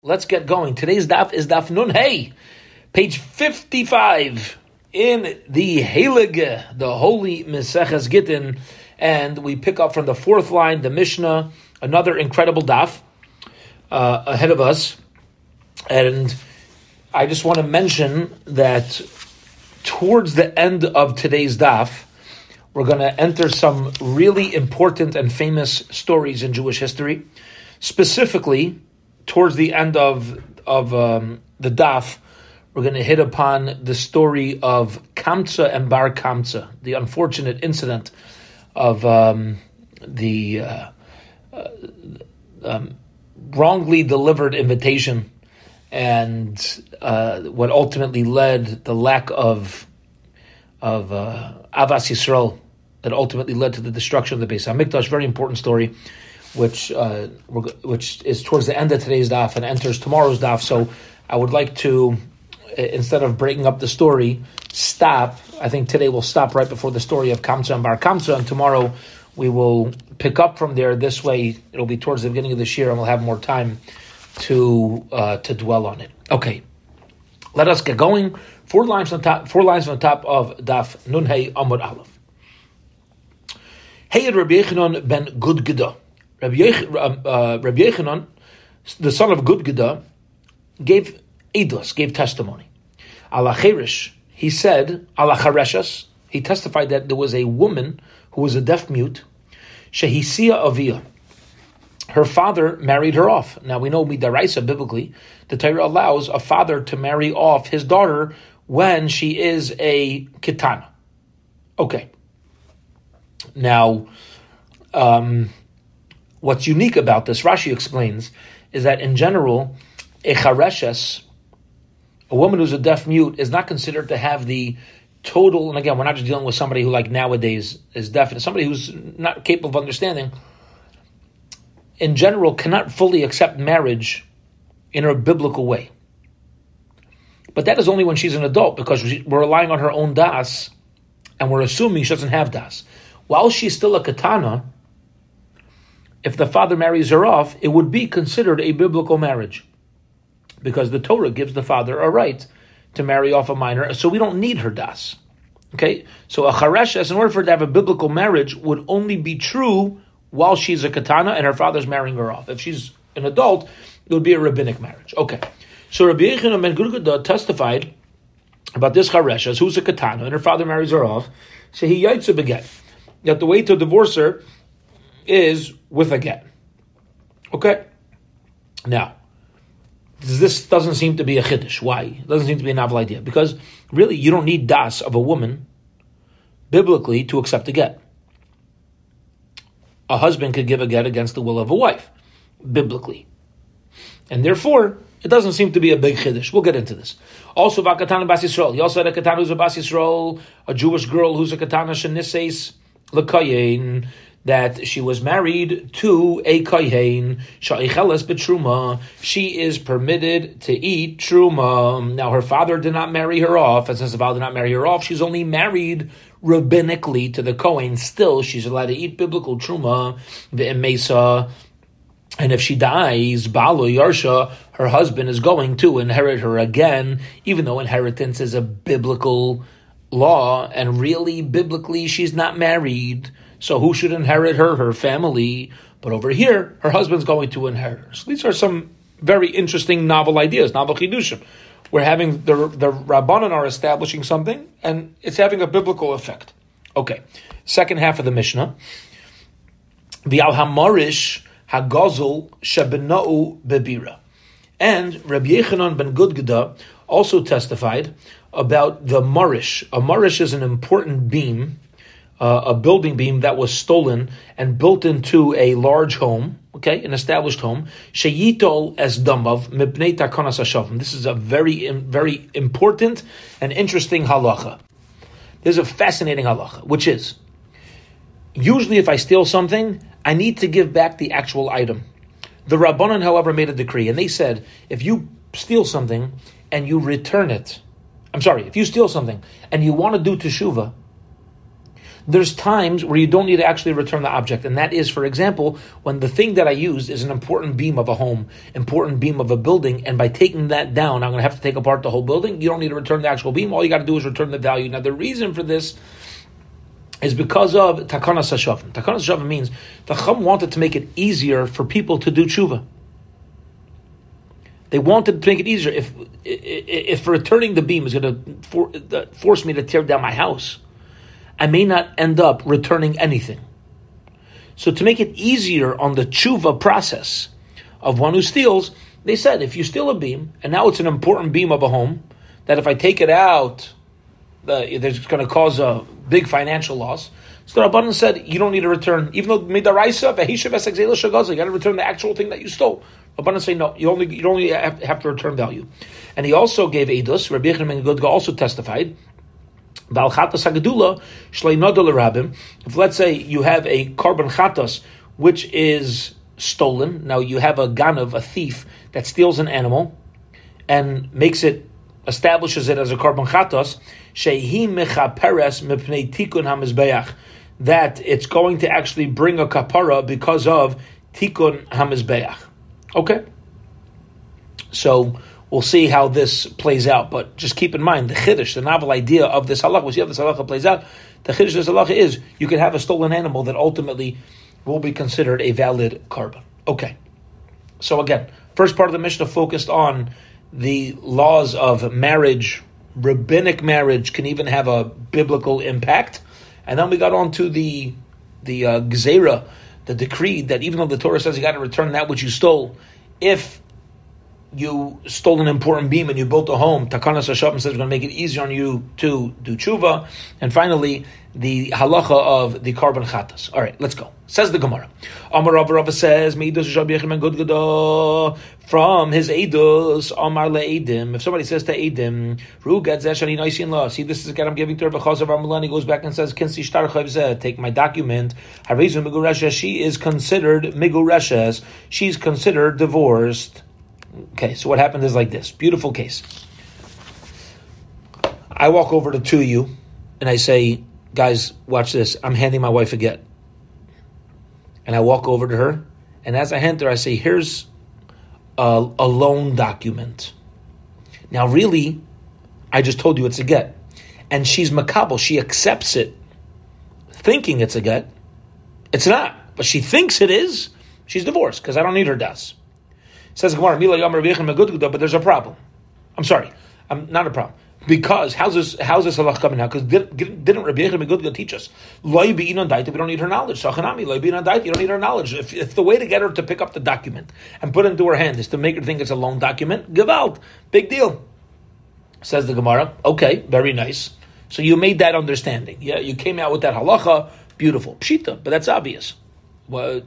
Let's get going. Today's daf is daf nun hey, page 55 in the Heilige, the holy Meseches Gittin, and we pick up from the fourth line, the Mishnah, another incredible daf uh, ahead of us. And I just want to mention that towards the end of today's daf, we're going to enter some really important and famous stories in Jewish history. Specifically, towards the end of of um, the daf, we're going to hit upon the story of Kamsa and Bar Kamsa, the unfortunate incident of um, the uh, uh, um, wrongly delivered invitation and uh, what ultimately led the lack of of uh, Avas Yisrael that ultimately led to the destruction of the Beis Hamikdash. Very important story which uh, which is towards the end of today's daf and enters tomorrow's daf. So I would like to, instead of breaking up the story, stop. I think today we'll stop right before the story of Kamsa and Bar Kamsa, and tomorrow we will pick up from there. This way, it'll be towards the beginning of this year, and we'll have more time to uh, to dwell on it. Okay, let us get going. Four lines on top. Four lines on top of Daf Nun Hey Amud Aleph. Hey Rabbi Yechanon ben Gudgida. Rabbi, Yech, uh, Rabbi Yechanan, the son of Gudgida, gave edus, gave testimony. Allah he said, Allah he testified that there was a woman who was a deaf mute, Shehisia Avia. Her father married her off. Now we know midaraisa biblically, the Torah allows a father to marry off his daughter when she is a kitana. Okay. Now, um, what's unique about this, Rashi explains, is that in general, a chareshes, a woman who's a deaf mute, is not considered to have the total. And again, we're not just dealing with somebody who, like nowadays, is deaf. It's somebody who's not capable of understanding. In general, cannot fully accept marriage in a biblical way. But that is only when she's an adult, because we're relying on her own das, and we're assuming she doesn't have das. While she's still a katana, if the father marries her off, it would be considered a biblical marriage. Because the Torah gives the father a right to marry off a minor, so we don't need her das. Okay? So a chareshes, in order for her to have a biblical marriage, would only be true while she's a katana and her father's marrying her off. If she's an adult, it would be a rabbinic marriage. Okay. So Rabbi Yechanan ben Gurgada testified about this chareshes, who's a katana, and her father marries her off. So he yaitza beget. That the way to divorce her is with a get. Okay? Now, this doesn't seem to be a chiddush. Why? It doesn't seem to be a novel idea. Because really, you don't need das of a woman biblically to accept a get. A husband could give a get against the will of a wife, biblically. And therefore, it doesn't seem to be a big chiddush. We'll get into this. Also, Vakatana Bas Yisrael. He also had a katana who's a Bas Yisrael, a Jewish girl who's a katana shenises lekayin that she was married to a kohen sha'icheles betruma. She is permitted to eat truma. Now her father did not marry her off, and since the father did not marry her off, she's only married rabbinically to the kohen. Still, she's allowed to eat biblical truma. The emesa. And if she dies, Balo Yarsha, her husband is going to inherit her again, even though inheritance is a biblical law, and really, biblically, she's not married. So who should inherit her? Her family. But over here, her husband's going to inherit her. So these are some very interesting novel ideas, novel chidushim. We're having the the rabbanon are establishing something, and it's having a biblical effect. Okay, second half of the Mishnah. The al hamarish hagazel shebenau bebira, and Rabbi Yechanan ben Gudgada also testified about the marish. A marish is an important beam uh, a building beam that was stolen and built into a large home, okay, an established home. Sheyitol as damav mipnei takanas hashavim. This is a very, very important and interesting halacha. There's a fascinating halacha, which is usually if I steal something, I need to give back the actual item. The rabbanon, however, made a decree, and they said if you steal something and you return it, I'm sorry, if you steal something and you want to do teshuva there's times where you don't need to actually return the object, and that is, for example, when the thing that I used is an important beam of a home, important beam of a building, and by taking that down, I'm going to have to take apart the whole building. You don't need to return the actual beam. All you got to do is return the value. Now, the reason for this is because of takanas hashavim. Takana sashavim means the Chum wanted to make it easier for people to do tshuva. They wanted to make it easier. If if returning the beam is going to for, uh, force me to tear down my house, I may not end up returning anything. So to make it easier on the tshuva process of one who steals, they said if you steal a beam and now it's an important beam of a home, that if I take it out, the, there's going to cause a big financial loss. So the Rabbanan said you don't need to return, even though midaraisa you got to return the actual thing that you stole. Rabbanan say no, you only you only have, have to return value. And he also gave edus. Rabbi Yechon also testified if let's say you have a korban chatas which is stolen, now you have a ganav, a thief that steals an animal and makes it establishes it as a korban chatas, shehi mechaperes mipnei tikun hamizbeach, that it's going to actually bring a kapara because of tikun hamizbeach. Okay, so We'll see how this plays out, but just keep in mind the chiddush, the novel idea of this halach. We'll see how this halacha plays out. The chiddush of this halacha is you can have a stolen animal that ultimately will be considered a valid korban. Okay, so again, first part of the Mishnah focused on the laws of marriage. Rabbinic marriage can even have a biblical impact, and then we got on to the the uh, gzera, the decree that even though the Torah says you got to return that which you stole, if you stole an important beam and you built a home, Takanas Hashem says we're going to make it easier on you to do tshuva. And finally, the halacha of the korban chatas. All right, let's go. Says the Gemara. Amar Rav Rava says, from his edus, Amar le'edim. If somebody says to edim. See, this is again I'm giving to her because of Ramalan. He goes back and says, Take my document. She is considered migureshes. She's considered divorced. Okay, so what happened is like this. Beautiful case. I walk over to two of you and I say, guys, watch this. I'm handing my wife a get. And I walk over to her, and as I hand her, I say, here's a, a loan document. Now, really, I just told you it's a get. And she's makabel. She accepts it, thinking it's a get. It's not, but she thinks it is. She's divorced because I don't need her das. Says Gemara, Mila Yom but there's a problem. I'm sorry, I'm not a problem. Because how's this? How's this halach coming out? Because did, didn't Rabbi Yechon Megudga teach us loy be on We don't need her knowledge. Sachanami be on You don't need her knowledge. If, if the way to get her to pick up the document and put it into her hand is to make her think it's a loan document, give out. Big deal. Says the Gemara. Okay, very nice. So you made that understanding. Yeah, you came out with that halacha. Beautiful, pshita. But that's obvious. Uh,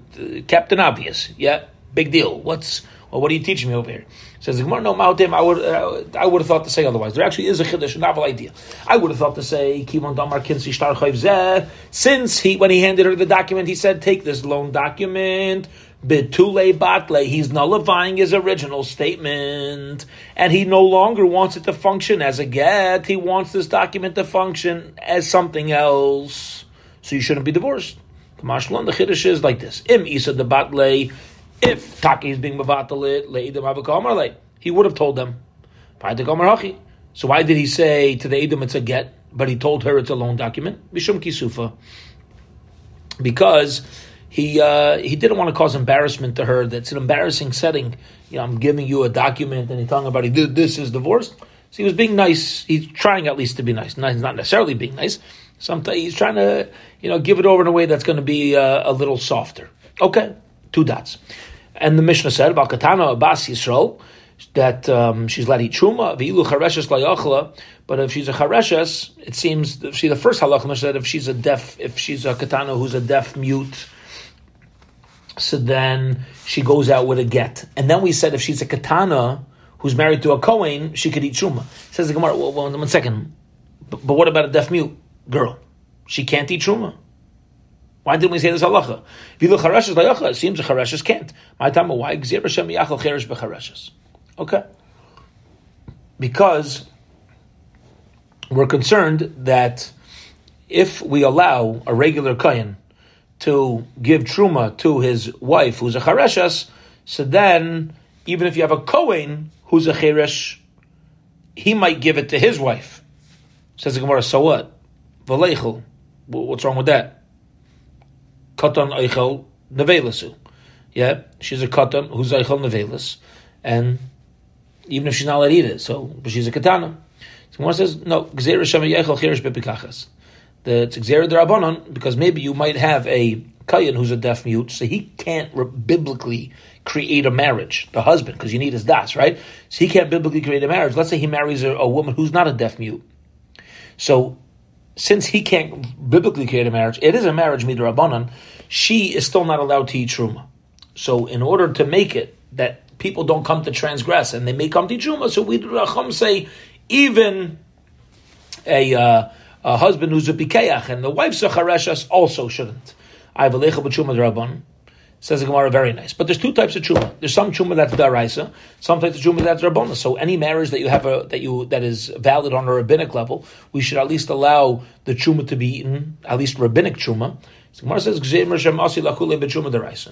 Captain Obvious. Yeah, big deal. What's well, what are you teaching me over here? Says the Gemara, no, Mautim, I would, uh, I would have thought to say otherwise. There actually is a chiddush, a novel idea. I would have thought to say, Kimon Damar Kinsi Shtar. Since he, when he handed her the document, he said, take this loan document, Bitule Batle, he's nullifying his original statement, and he no longer wants it to function as a get. He wants this document to function as something else. So you shouldn't be divorced. The Mashalon, the Chiddush is like this. Im Isa the Batle, if Taki is being mavatalit leidim avakamar he would have told them. So why did he say to the Edom it's a get, but he told her it's a loan document? Mishum kisufa. Because he uh, he didn't want to cause embarrassment to her. That's an embarrassing setting. You know, I'm giving you a document and he's talking about he did this is divorced. So he was being nice. He's trying at least to be nice. Not, not necessarily being nice. Sometimes he's trying to, you know, give it over in a way that's going to be uh, a little softer. Okay, two dots. And the Mishnah said about Katana Abbas Yisrael that um, she's let eat truma v'ilu chareshes layachla. But if she's a chareshes, it seems she the first halacha said if she's a deaf, if she's a katana who's a deaf mute, so then she goes out with a get. And then we said if she's a katana who's married to a kohen, she could eat truma. Says the Gemara. Well, well, one second, but, but what about a deaf mute girl? She can't eat truma. Why didn't we say this halacha? If you look chareshes layacha, it seems the chareshes can't. My time, why gzir Hashem yachal cheresh? Okay, because we're concerned that if we allow a regular kayan to give truma to his wife who's a chareshas, so then even if you have a kohen who's a cheresh, he might give it to his wife. Says the Gemara, so what? V'leichel. What's wrong with that? Katan eichel nevelasu. Yeah, she's a katan who's eichel nevelas, and even if she's not allowed to eat it, so but she's a katana. So Gemara says no. Gzeira shema yechel cheresh bepikachas. The it's gzeira derabanan because maybe you might have a kayan who's a deaf mute, so he can't re- biblically create a marriage, the husband, because you need his das, right? So he can't biblically create a marriage. Let's say he marries a, a woman who's not a deaf mute. So since he can't biblically create a marriage, it is a marriage midrabanan. She is still not allowed to eat truma. So in order to make it that people don't come to transgress and they may come to truma, so we do Racham say even a, uh, a husband who's a pikeach and the wife's a chareshas also shouldn't. I have a lecha b'truma. Says the Gemara, very nice. But there's two types of truma. There's some truma that's daraisa, some types of truma that's rabbana. So any marriage that you have a, that you that is valid on a rabbinic level, we should at least allow the truma to be eaten, at least rabbinic truma. So Gemara says,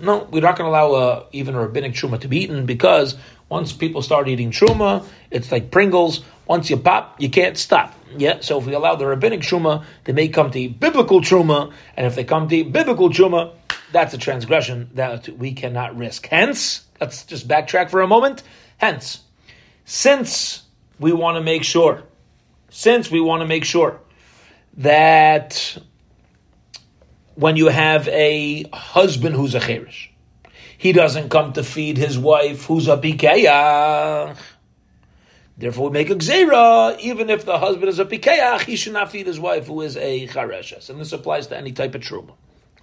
No, we're not going to allow uh, even a rabbinic truma to be eaten because once people start eating truma, it's like Pringles. Once you pop, you can't stop. Yeah, so if we allow the rabbinic truma, they may come to eat biblical truma, and if they come to eat biblical truma, that's a transgression that we cannot risk. Hence, let's just backtrack for a moment. Hence, since we want to make sure, since we want to make sure that when you have a husband who's a cherish, he doesn't come to feed his wife who's a pikeach. Therefore, we make a gzera, even if the husband is a pikeach, he should not feed his wife who is a chareshes. And this applies to any type of truma.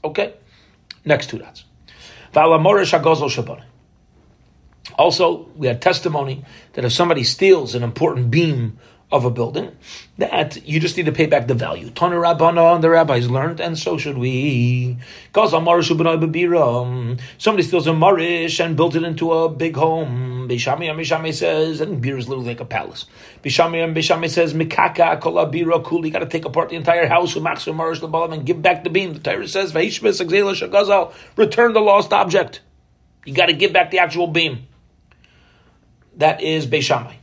Okay? Next two dots. Also, we had testimony that if somebody steals an important beam of a building, that you just need to pay back the value. Tana Rabbana, and the rabbis learned, and so should we. Somebody steals a marish and built it into a big home. Bishami and Bishami says, and beer is literally like a palace. Bishami and Bishami says, Mikaka kola bira You Got to take apart the entire house, marish the and give back the beam. The Torah says, return the lost object. You got to give back the actual beam. That is Beishamai.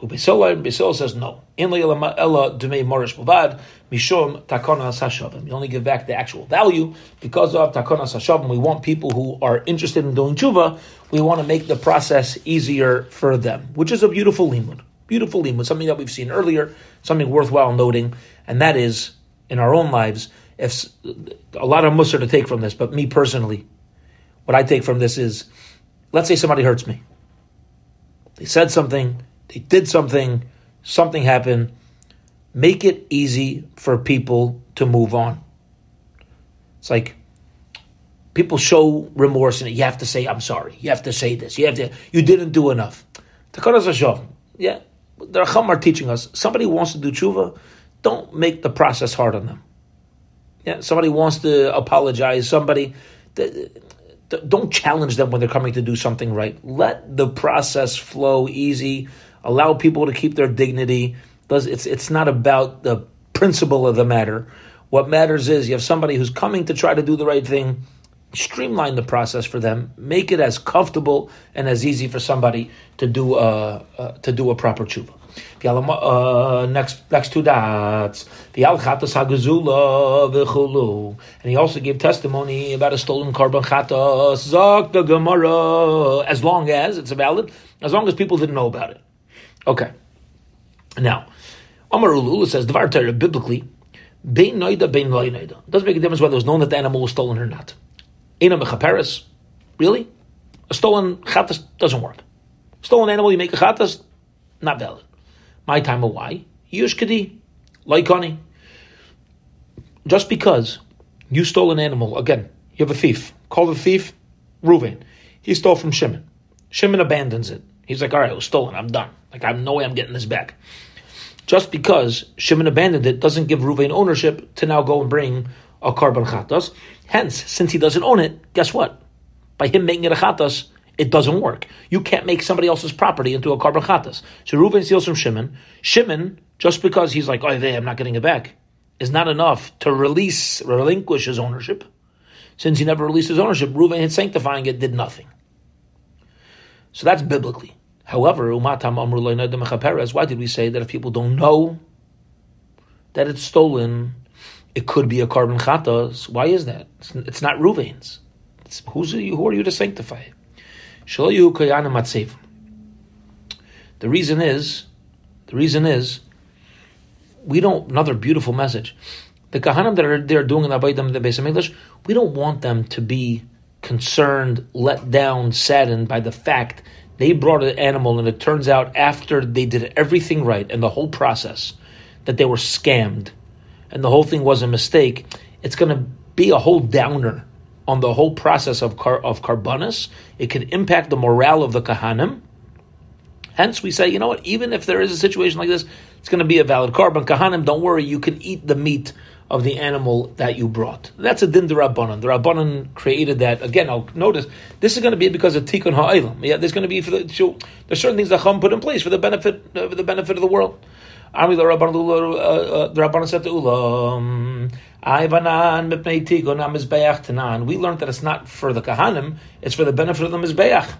Ubesola, says no. Ella morish bavad. You only give back the actual value because of takanas hashavim. We want people who are interested in doing tshuva. We want to make the process easier for them, which is a beautiful limud. Beautiful limud, something that we've seen earlier, something worthwhile noting, and that is in our own lives. If a lot of musar to take from this, but me personally, what I take from this is, let's say somebody hurts me. They said something they did something, something happened. Make it easy for people to move on. It's like people show remorse and you have to say, I'm sorry. You have to say this. You have to, you didn't do enough. Yeah, the Racham are teaching us somebody wants to do tshuva, don't make the process hard on them. Yeah, somebody wants to apologize, somebody don't challenge them when they're coming to do something right. Let the process flow easy allow people to keep their dignity. It's, it's not about the principle of the matter. What matters is you have somebody who's coming to try to do the right thing, streamline the process for them, make it as comfortable and as easy for somebody to do a, uh, to do a proper tshuva. Uh, next next two dots. And he also gave testimony about a stolen carbon chatas. As long as it's valid, as long as people didn't know about it. Okay. Now, Amar Ulula says, Dvar Torah, biblically, Bein Noida, Bein Noida. Doesn't make a difference whether it was known that the animal was stolen or not. Ena Mechaperes, really? A stolen chatas doesn't work. Stolen animal, you make a chatas, not valid. My time of why? Yushkadi, Laikani. Just because you stole an animal, again, you have a thief. Call the thief Ruvain. He stole from Shimon. Shimon abandons it. He's like, all right, it was stolen. I'm done. Like, I have no way I'm getting this back. Just because Shimon abandoned it doesn't give Ruvain ownership to now go and bring a korban chatas. Hence, since he doesn't own it, guess what? By him making it a chatas, it doesn't work. You can't make somebody else's property into a korban chatas. So Reuven steals from Shimon. Shimon, just because he's like, oh, they I'm not getting it back, is not enough to release, relinquish his ownership. Since he never released his ownership, Reuven his sanctifying it did nothing. So that's biblically. However, why did we say that if people don't know that it's stolen, it could be a korban chatas? Why is that? It's, it's not Reuven's. It's, who's you, who are you to sanctify? It? The reason is, the reason is, we don't. Another beautiful message. The kahanim that are there doing the abaydim the base of English, we don't want them to be concerned, let down, saddened by the fact they brought an animal and it turns out after they did everything right and the whole process that they were scammed and the whole thing was a mistake. It's going to be a whole downer on the whole process of car, of karbanis. It can impact the morale of the kahanim. Hence, we say, you know what? Even if there is a situation like this, it's going to be a valid korban. Kahanim, don't worry, you can eat the meat of the animal that you brought. That's a din the Rabbanan. The Rabbanan created that. Again, I'll notice this is going to be because of tikkun ha'olam. Yeah, there's going to be for the so there's certain things that Chum put in place for the benefit uh, for the benefit of the world. Ami the Rabbanan uh, uh, the Rabbanan said to Ulam. We learned that it's not for the kahanim; it's for the benefit of the mizbeach.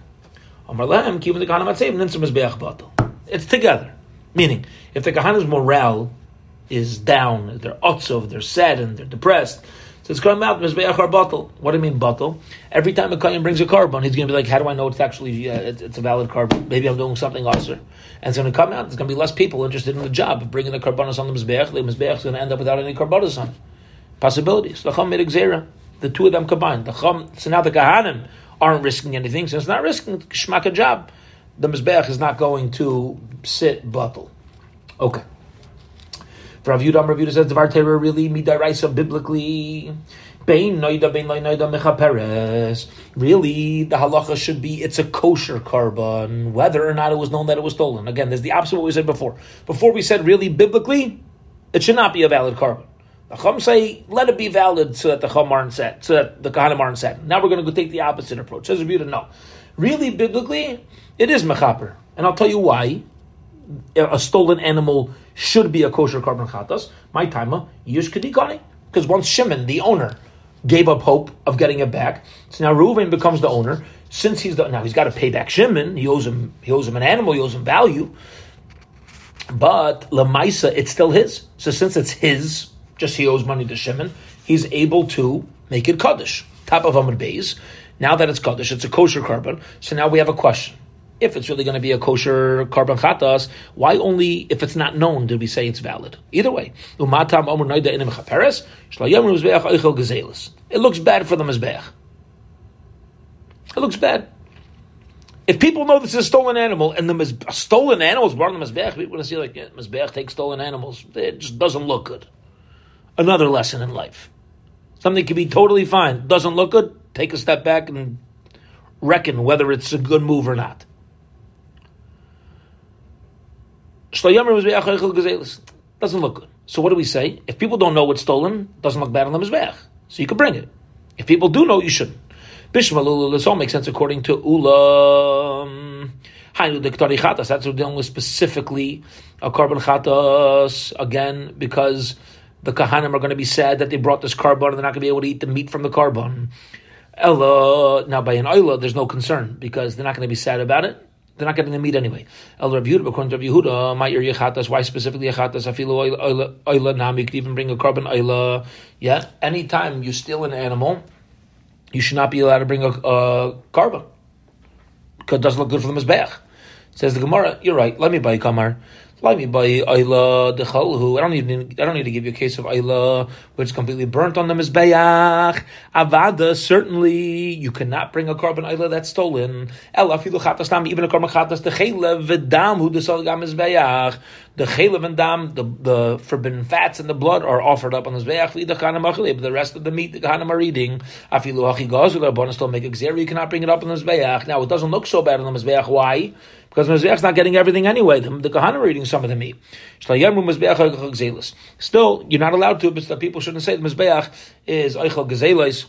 It's together. Meaning, if the kahanim's morale is down, they're otzov, they're saddened, they're depressed. So it's coming out mizbeach bottle. What do you mean bottle? Every time a kohen brings a korban, he's going to be like, "How do I know it's actually uh, it's, it's, a valid korban? Maybe I'm doing something awesome." And it's going to come out. There's going to be less people interested in the job of bringing the korbanos on the mizbeach. The mizbeach is going to end up without any korbanos on. Possibilities. The chum made The two of them combined. The chum. So now the kahanim aren't risking anything. So it's not risking shmaka job. The mizbeach is not going to sit bottle. Okay. For Rav Yudah, Rav Yudah says the Vartera really midaraisa biblically. Bein noida bein mechaperes. Really, the halacha should be it's a kosher korban, whether or not it was known that it was stolen. Again, there's the opposite of what we said before. Before we said really biblically, it should not be a valid korban. The Chum say let it be valid so that the Chum aren't set, so that the Kahanim aren't set. Now we're going to go take the opposite approach. Says Yudah, no. Really, biblically, it is mechaper, and I'll tell you why a stolen animal should be a kosher korban chatas. My timer, yush kadikani. Because once Shimon, the owner, gave up hope of getting it back, so now Reuven becomes the owner. Since he's the, now he's got to pay back Shimon. He owes him. He owes him an animal. He owes him value. But lemaisa, it's still his. So since it's his, just he owes money to Shimon. He's able to make it kaddish. Top of Amud Beis. Now that it's kaddish, it's a kosher korban. So now we have a question if it's really going to be a kosher korban chatas, why only if it's not known do we say it's valid? Either way, it looks bad for the mizbeach. It looks bad. If people know this is a stolen animal and the miz- stolen animals brought on the mizbeach, people going to see like yeah, mizbeach takes stolen animals. It just doesn't look good. Another lesson in life. Something can be totally fine. Doesn't look good. Take a step back and reckon whether it's a good move or not. Doesn't look good. So what do we say? If people don't know what's stolen, doesn't look bad on the mizbeach. So you can bring it. If people do know, you shouldn't. Bishma this all makes sense according to Ula. Hainu the Chatas. That's what we're dealing with specifically a korban chatas again because the kahanim are going to be sad that they brought this korban and they're not going to be able to eat the meat from the korban. Ella now by an oila, there's no concern because they're not going to be sad about it they're not getting the meat anyway. El Rabbi Yehuda, according to Rabbi Yehuda, ear yechatas. Why specifically yechatas? Afilu oila nam. You could even bring a korban oila. Yeah, anytime you steal an animal, you should not be allowed to bring a, a korban because it doesn't look good for the mizbeach. Says the Gemara, you're right. Let me buy kamar. I don't need I don't need to give you a case of Ayla which is completely burnt on the Mizbeach. Avada, certainly you cannot bring a korban Ayla that's stolen. Even a korban chatas, the chelev v'dam who the gam Mizbeach. The chelev and dam, the, the forbidden fats and the blood are offered up on the Mizbeach. But the rest of the meat the Chanim are eating. Afilu gazul, the still make a xer, you cannot bring it up on the Mizbeach. Now it doesn't look so bad on the Mizbeach. Why? Because Mizbeach's not getting everything anyway. The, the are eating some of the meat. Still, you're not allowed to, but people shouldn't say the Mizbeach is Eichel Gezelis,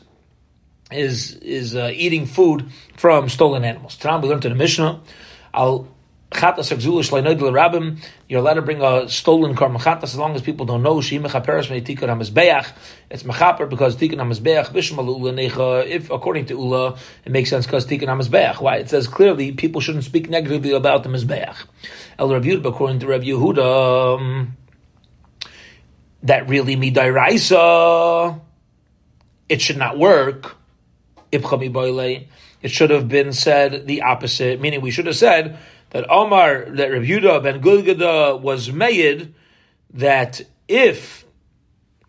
is is uh, eating food from stolen animals. Today we learned in the Mishnah, Al chatas leinoidel rabim. You're allowed to bring a stolen karma chatas as long as people don't know. She mechaperes me hamizbeach. It's mechaper because tikun hamizbeach bishmal necha. If according to ula, it makes sense because tikun hamizbeach. Why it says clearly people shouldn't speak negatively about the mizbeach. El Rav according to Rav Yehuda, um, that really midairaisa, it should not work. It should have been said the opposite, meaning we should have said that Omar, that Rav Yehuda ben Gulgada was made that if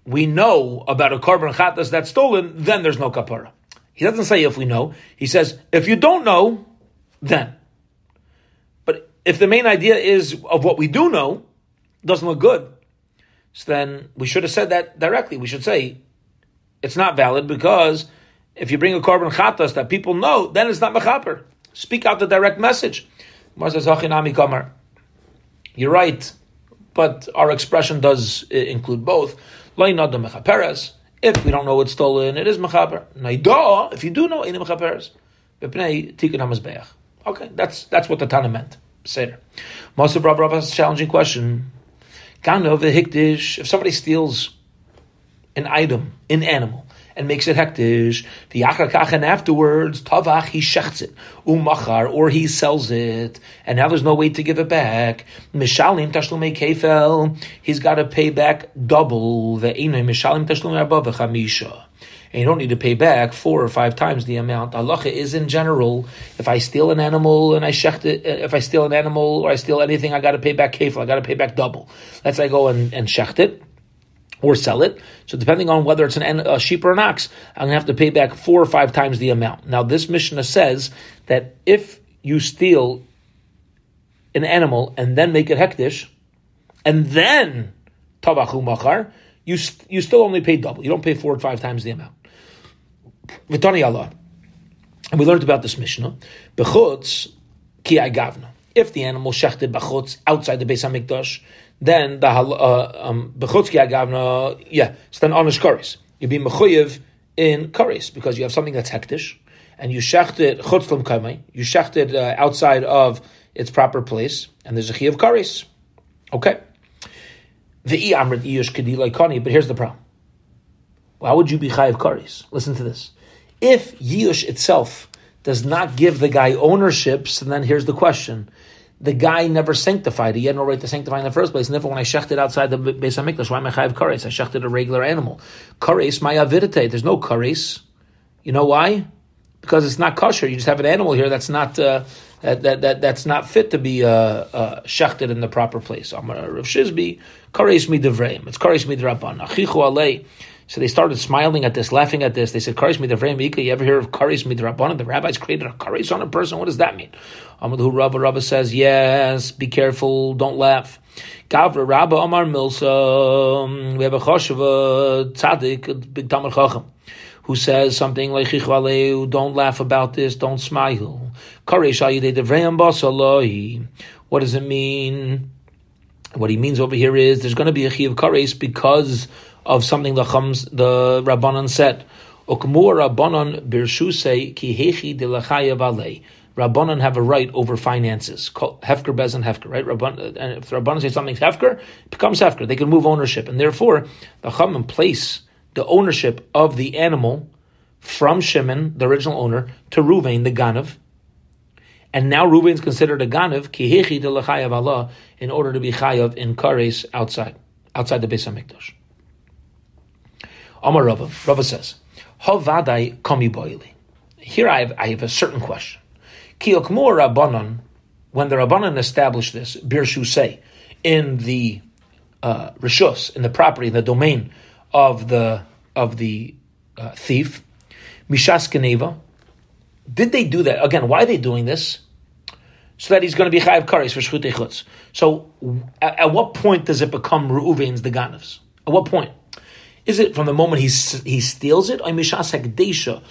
we know about a korban chatas that's stolen, then there's no kapara. He doesn't say if we know. He says if you don't know, then. But if the main idea is of what we do know doesn't look good, so then we should have said that directly. We should say it's not valid because if you bring a korban chatas that people know, then it's not mechaper. Speak out the direct message. You're right, but our expression does uh, include both. If we don't know it's stolen, it is mechaper. If you do know, it is mechaperes. Okay, that's that's what the Tana meant. Seder. Most Rav Rav has a challenging question. If somebody steals an item, an animal, and makes it hektish. The achakach and afterwards tavach he shechts it umachar or he sells it, and now there's no way to give it back. Mishalim tashlumei kefel. He's got to pay back double the enoy mishalim tashlumei above chamisha. And you don't need to pay back four or five times the amount. Allah is in general, if I steal an animal and I shecht it, uh, if I steal an animal or I steal anything, I got to pay back kefil. I got to pay back double. Let's say I go and, and shecht it or sell it. So depending on whether it's an, a uh, sheep or an ox, I'm going to have to pay back four or five times the amount. Now this Mishnah says that if you steal an animal and then make it hektish, and then tavachu machar, you you still only pay double. You don't pay four or five times the amount. V'tani Allah, and we learned about this Mishnah. Bechutz ki gavna. If the animal shechted bechutz outside the Beis Hamikdash, then the uh, um, agavna, yeah, so then onish karis. You be mechuyev in karis because you have something that's hektish, and you shecht it chutzlam kaimai, you shecht it uh, outside of its proper place, and there's a chi of karis. Okay. The i amrit iyush kedilai kani, but here's the problem. Why would you be chayiv karis? Listen to this. If yush itself does not give the guy ownerships, and then here's the question: the guy never sanctified. He had no right to sanctify in the first place. And therefore, when I shechted outside the Beis Hamikdash, why am I chayiv kares? I shechted a regular animal. Kares, my avidite. There's no kares. You know why? Because it's not kosher. You just have an animal here that's not uh, that, that, that that's not fit to be uh, uh, shechted in the proper place. Amar Rav Shizbi, kares mi devreim. It's kares mi draban. Achichu alei. So they started smiling at this, laughing at this. They said, Karis midavrei mika. You ever hear of Karis midrabanan? The rabbis created a Karis on a person. What does that mean? Amadhu Rabba Rabba says, yes, be careful, don't laugh. Gavra Rabba Amar Milsa. We have a Chosheva Tzadik, big Tamar Chacham who says something like don't laugh about this, don't smile. What does it mean? What he means over here is there's going to be a chiv kares because of something the Chums, the Rabbanon said. Ukmur Rabbanon birshusei ki hechi de Rabbanon have a right over finances. Hefker bez Hefker, right? Rabban, uh, and if the Rabbanon say something's Hefker, it becomes Hefker. They can move ownership, and therefore the Chachamim place the ownership of the animal from Shimon, the original owner, to Ruvain, the Ganav. And now Ruvain is considered a Ganav, kihechi de Allah, in order to be chayav in kares outside, outside the Beis Hamikdash. Amar Rava, Rava says, Havadai komi boili. Here I have, I have a certain question. Kiokmur Rabbanon, when the Rabbanon established this, Birshu say, in the uh, Rishus, in the property, in the domain of the of the uh, thief, Mishas Geneva, did they do that? Again, why are they doing this? So that he's going to be Chayav Kares for Chutz. So at, at, what point does it become Reuven's the Ganavs? At what point? Is it from the moment he he steals it? Or mishas hekdesha?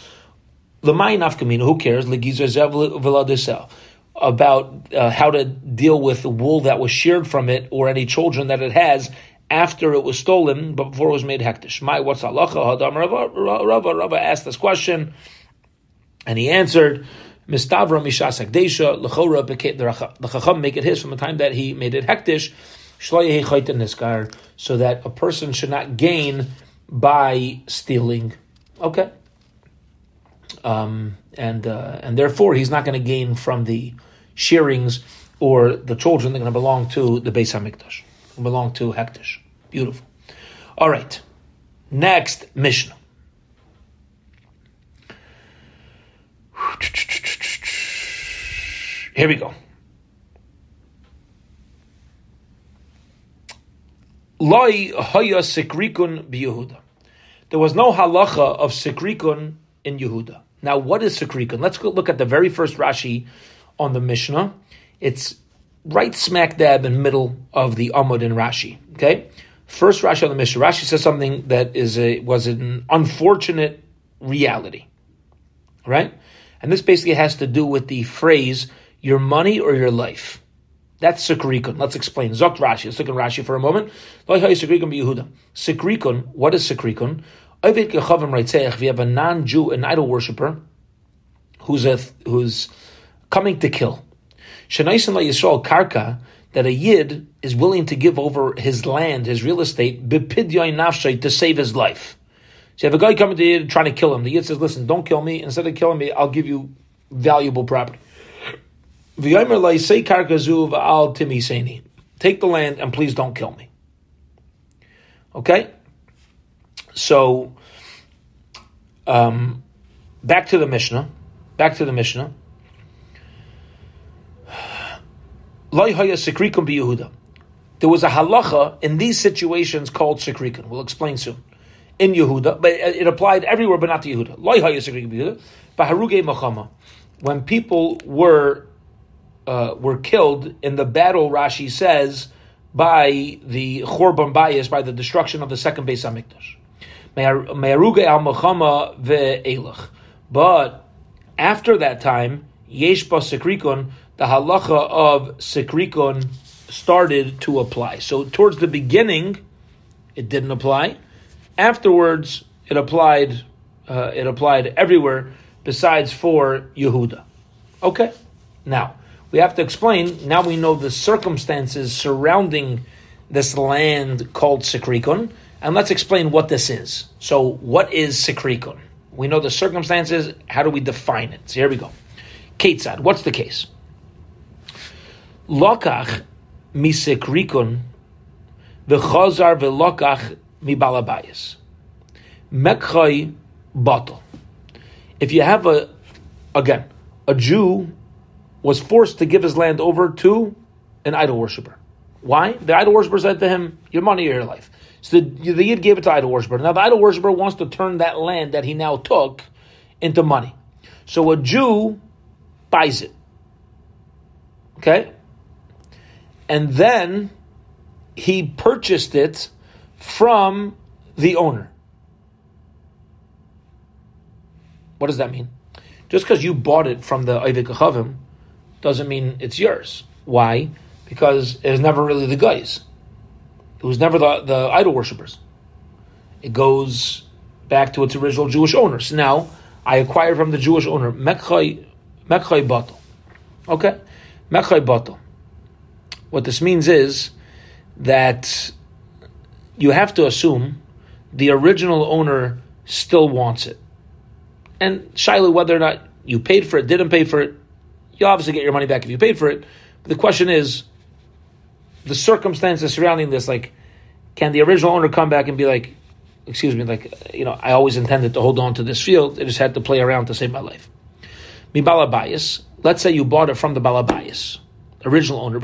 L'mayin afkamina. Who cares? About uh, how to deal with the wool that was sheared from it or any children that it has after it was stolen, but before it was made hektish. My what's halacha? Hadam Rava Rava asked this question, and he answered Mistavra mishas hekdesha lechora the chacham make it his from the time that he made it hektish so that a person should not gain by stealing. Okay. Um, and uh, and therefore he's not going to gain from the shearings or the children. They're going to belong to the Beis Hamikdash, belong to Hektish. Beautiful. All right. Next Mishnah. Here we go. Loi haya sikrikun biYehuda. There was no halacha of sikrikun in Yehuda. Now, what is sikrikun? Let's go look at the very first Rashi on the Mishnah. It's right smack dab in the middle of the Amud in Rashi. Okay, first Rashi on the Mishnah. Rashi says something that is a was an unfortunate reality, right? And this basically has to do with the phrase "your money or your life." That's sikrikun. Let's explain. Zokt Rashi. Let's look at Rashi for a moment. Sikrikun. What is sikrikun? If you have a non-Jew, an idol worshipper, who's a, who's coming to kill, Yisrael karka that a yid is willing to give over his land, his real estate, to save his life. So you have a guy coming to yid trying to kill him. The yid says, "Listen, don't kill me. Instead of killing me, I'll give you valuable property." Take the land and please don't kill me. Okay? So, um, back to the Mishnah. Back to the Mishnah. There was a halacha in these situations called sikrikan. We'll explain soon. In Yehuda, but it applied everywhere, but not to Yehuda. When people were uh, were killed in the battle, Rashi says, by the Chorban Bayis, by the destruction of the second Beis Hamikdash. But after that time, Yesh Sikrikon, the halacha of Sikrikon started to apply. So towards the beginning, it didn't apply. Afterwards, it applied. Uh, it applied everywhere besides for Yehuda. Okay, now we have to explain. Now we know the circumstances surrounding this land called Sikrikon, and let's explain what this is. So, what is Sikrikon? We know the circumstances. How do we define it? So here we go. Ketzad, what's the case? Lokach misikrikon v'chazar v'lokach mibalabayas. Mekchay batal. If you have a, again, a Jew was forced to give his land over to an idol worshiper. Why? The idol worshiper said to him, "Your money or your life." So the, the Yid gave it to idol worshiper. Now the idol worshiper wants to turn that land that he now took into money. So a Jew buys it. Okay? And then he purchased it from the owner. What does that mean? Just because you bought it from the Chavim doesn't mean it's yours. Why? Because it was never really the guys. It was never the, the idol worshippers. It goes back to its original Jewish owner. So now I acquired from the Jewish owner Mekhay Mekhay Batal. Okay? Mekhay Batal. What this means is that you have to assume the original owner still wants it. And Shiloh, whether or not you paid for it, didn't pay for it, you obviously get your money back if you paid for it. But the question is, the circumstances surrounding this, like, can the original owner come back and be like, excuse me, like, you know, I always intended to hold on to this field, I just had to play around to save my life. Mi balabayas, let's say you bought it from the balabayas, original owner,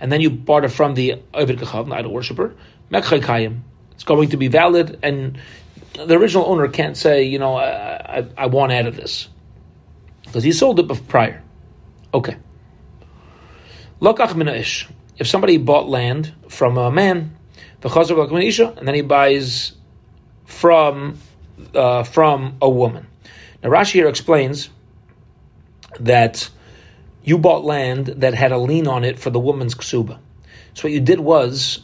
and then you bought it from the the idol worshiper, it's going to be valid, and the original owner can't say, you know, I, I, I want out of this because he sold it prior. Okay. Lokach ish. If somebody bought land from a man, the chazar and then he buys from uh, from a woman. Now Rashi here explains that you bought land that had a lien on it for the woman's ksuba. So what you did was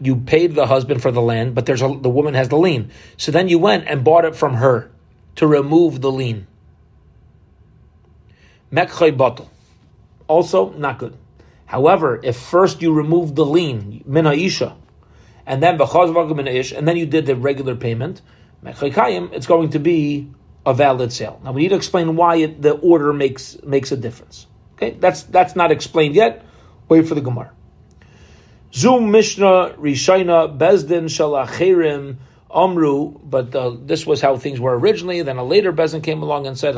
you paid the husband for the land, but there's a, the woman has the lien. So then you went and bought it from her to remove the lien. Mekchay bottle. Also, not good. However, if first you remove the lien, mina isha, and then b'chazvag mina ish, and then you did the regular payment, it's going to be a valid sale. Now we need to explain why it, the order makes makes a difference. Okay, that's that's not explained yet. Wait for the Gemara. Zoom Mishnah Rishayna Bezdin Shalachirim Amru, but uh, this was how things were originally. Then a later Bezdin came along and said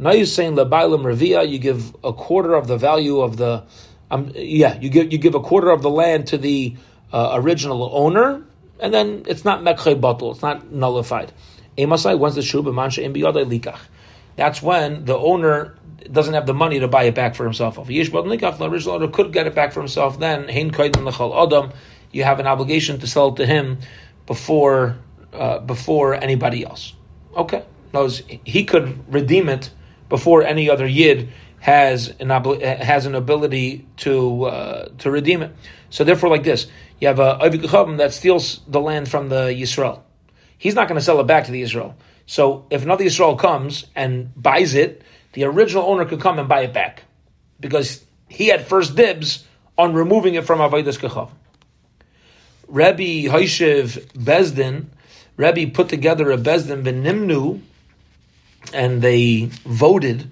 Nayusain Lebailim Revia. You give a quarter of the value of the, um, yeah, you give you give a quarter of the land to the uh, original owner, and then it's not mekhay batul, it's not nullified. Emasai once the shub likach. That's when the owner doesn't have the money to buy it back for himself. If Yishbad Nikach, the original owner could get it back for himself, then Hein Adam, you have an obligation to sell it to him before uh, before anybody else. Okay. Knows he could redeem it before any other yid has an has an ability to uh, to redeem it. So therefore, like this, you have a Avik that steals the land from the Yisrael. He's not going to sell it back to the Israel. So if another Israel comes and buys it, the original owner could come and buy it back because he had first dibs on removing it from Avodas Kechav. Rabbi Haishiv Beis Din, Rabbi put together a Beis Din Benimnu, and they voted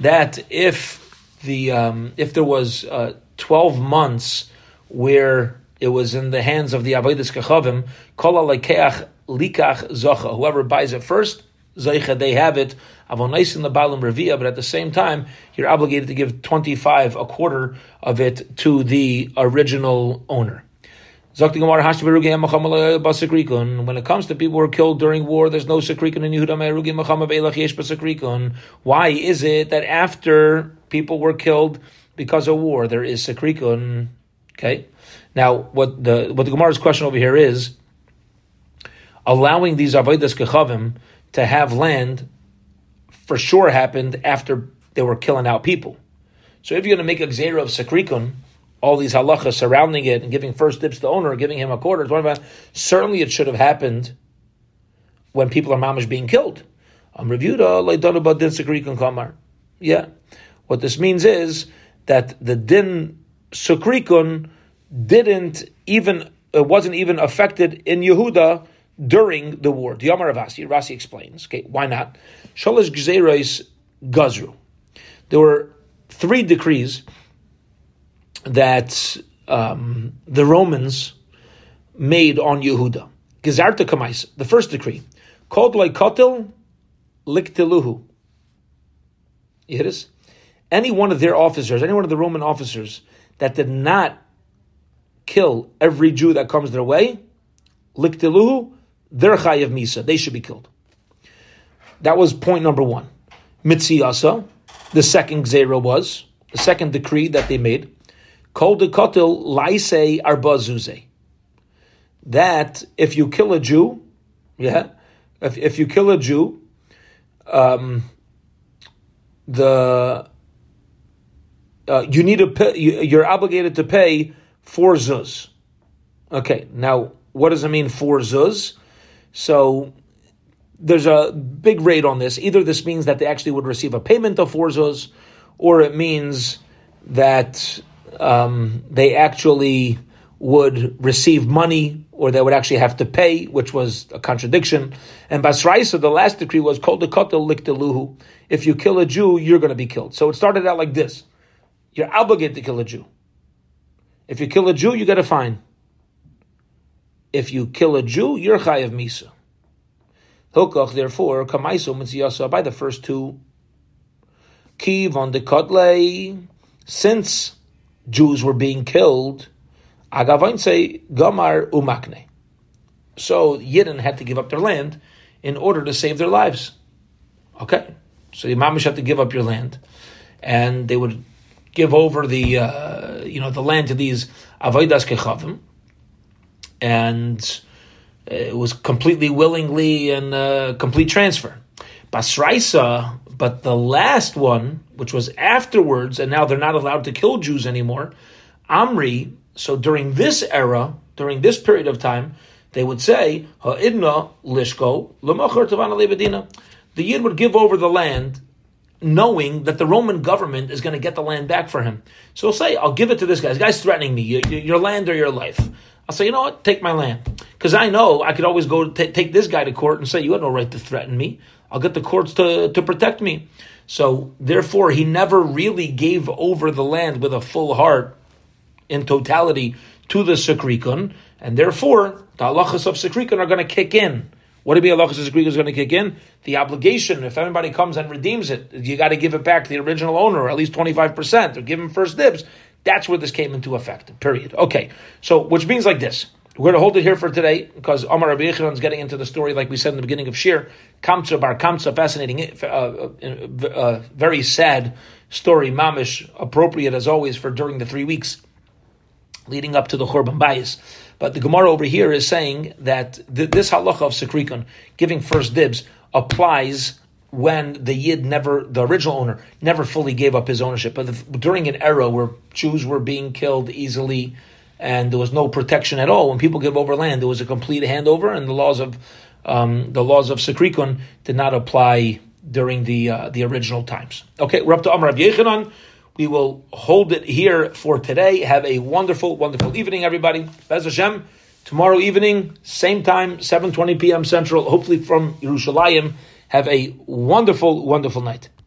that if the um, if there was uh, twelve months where it was in the hands of the Avodas Kachavim, likach. Whoever buys it first, they have it. Avonais in the balam revia, but at the same time, you're obligated to give twenty five, a quarter of it to the original owner. When it comes to people who are killed during war, there's no sakrikun in Yehuda Why is it that after people were killed because of war, there is sakrikun? Okay. Now, what the what the Gemara's question over here is allowing these avodas kechavim to have land for sure happened after they were killing out people. So if you're going to make a gzera of sakrikun, all these halachas surrounding it and giving first dips to the owner, giving him a quarter, certainly it should have happened when people are mamish being killed. Um, About kamar. Yeah, what this means is that the din sakrikun didn't even it wasn't even affected in Yehuda during the war. The Yamar Ravasi, Rasi explains. Okay, why not? Shalish Gzerais Gazru. There were three decrees that um, the Romans made on Yehuda. Gezarta Kamais, the first decree, called like Kotel Likteluhu. You hear this? Any one of their officers, any one of the Roman officers that did not kill every Jew that comes their way, liktiluhu, they're chayiv misa. They should be killed. That was point number one. Mitziyasa, the second zera was, the second decree that they made, kol dekotil laise arbazuze. That if you kill a Jew, yeah, if, if you kill a Jew, um, the uh, you need to pay, you, you're obligated to pay four zuz. Okay, now what does it mean four zuz? So there's a big rate on this. Either this means that they actually would receive a payment of four zuz, or it means that um, they actually would receive money, or they would actually have to pay, which was a contradiction. And Basraisa, the last decree was called the kotel likteluhu. If you kill a Jew, you're going to be killed. So it started out like this: you're obligated to kill a Jew. If you kill a Jew, you get a fine. If you kill a Jew, you're chayav misa. Hilkoch, therefore, kamaiso mitziyasa by the first two. Kiv on the kotle, since Jews were being killed, say gamar umakne. So Yidden had to give up their land in order to save their lives. Okay, so the mamish had to give up your land, and they would give over the uh, you know the land to these avodas kechavim, and it was completely willingly and uh, complete transfer. Basraisa, but the last one, which was afterwards, and now they're not allowed to kill Jews anymore. Amri. So during this era, during this period of time, they would say, Ha'idna lishko l'machar lebedina. The Yid would give over the land knowing that the Roman government is going to get the land back for him. So he'll say, I'll give it to this guy. This guy's threatening me, your, your land or your life. I'll say, you know what, take my land. Because I know I could always go t- take this guy to court and say, you had no right to threaten me. I'll get the courts to, to protect me. So therefore, he never really gave over the land with a full heart in totality to the Sikrikun, and therefore the halachas of Sikrikun are going to kick in. What do you mean halachas of Sikrikun is going to kick in? The obligation, if anybody comes and redeems it, you got to give it back to the original owner, or at least 25%, or give him first dibs. That's where this came into effect, period. Okay, so which means like this. We're going to hold it here for today because Omar Rabbi Yechon is getting into the story, like we said in the beginning of Shir. Kamsa Bar Kamsa, fascinating, uh, uh, uh, very sad story, mamish, appropriate as always for during the three weeks leading up to the Churban Bayis. But the Gemara over here is saying that th- this halacha of Sikrikon, giving first dibs, applies when the Yid never, the original owner, never fully gave up his ownership. But the, during an era where Jews were being killed easily and there was no protection at all, when people give over land, there was a complete handover, and the laws of um, the laws of Sikrikon did not apply during the uh, the original times. Okay, we're up to Amr Yechanan. We will hold it here for today. Have a wonderful, wonderful evening, everybody. Bez Hashem. Tomorrow evening, same time, 7.20 p.m. Central, hopefully from Yerushalayim. Have a wonderful, wonderful night.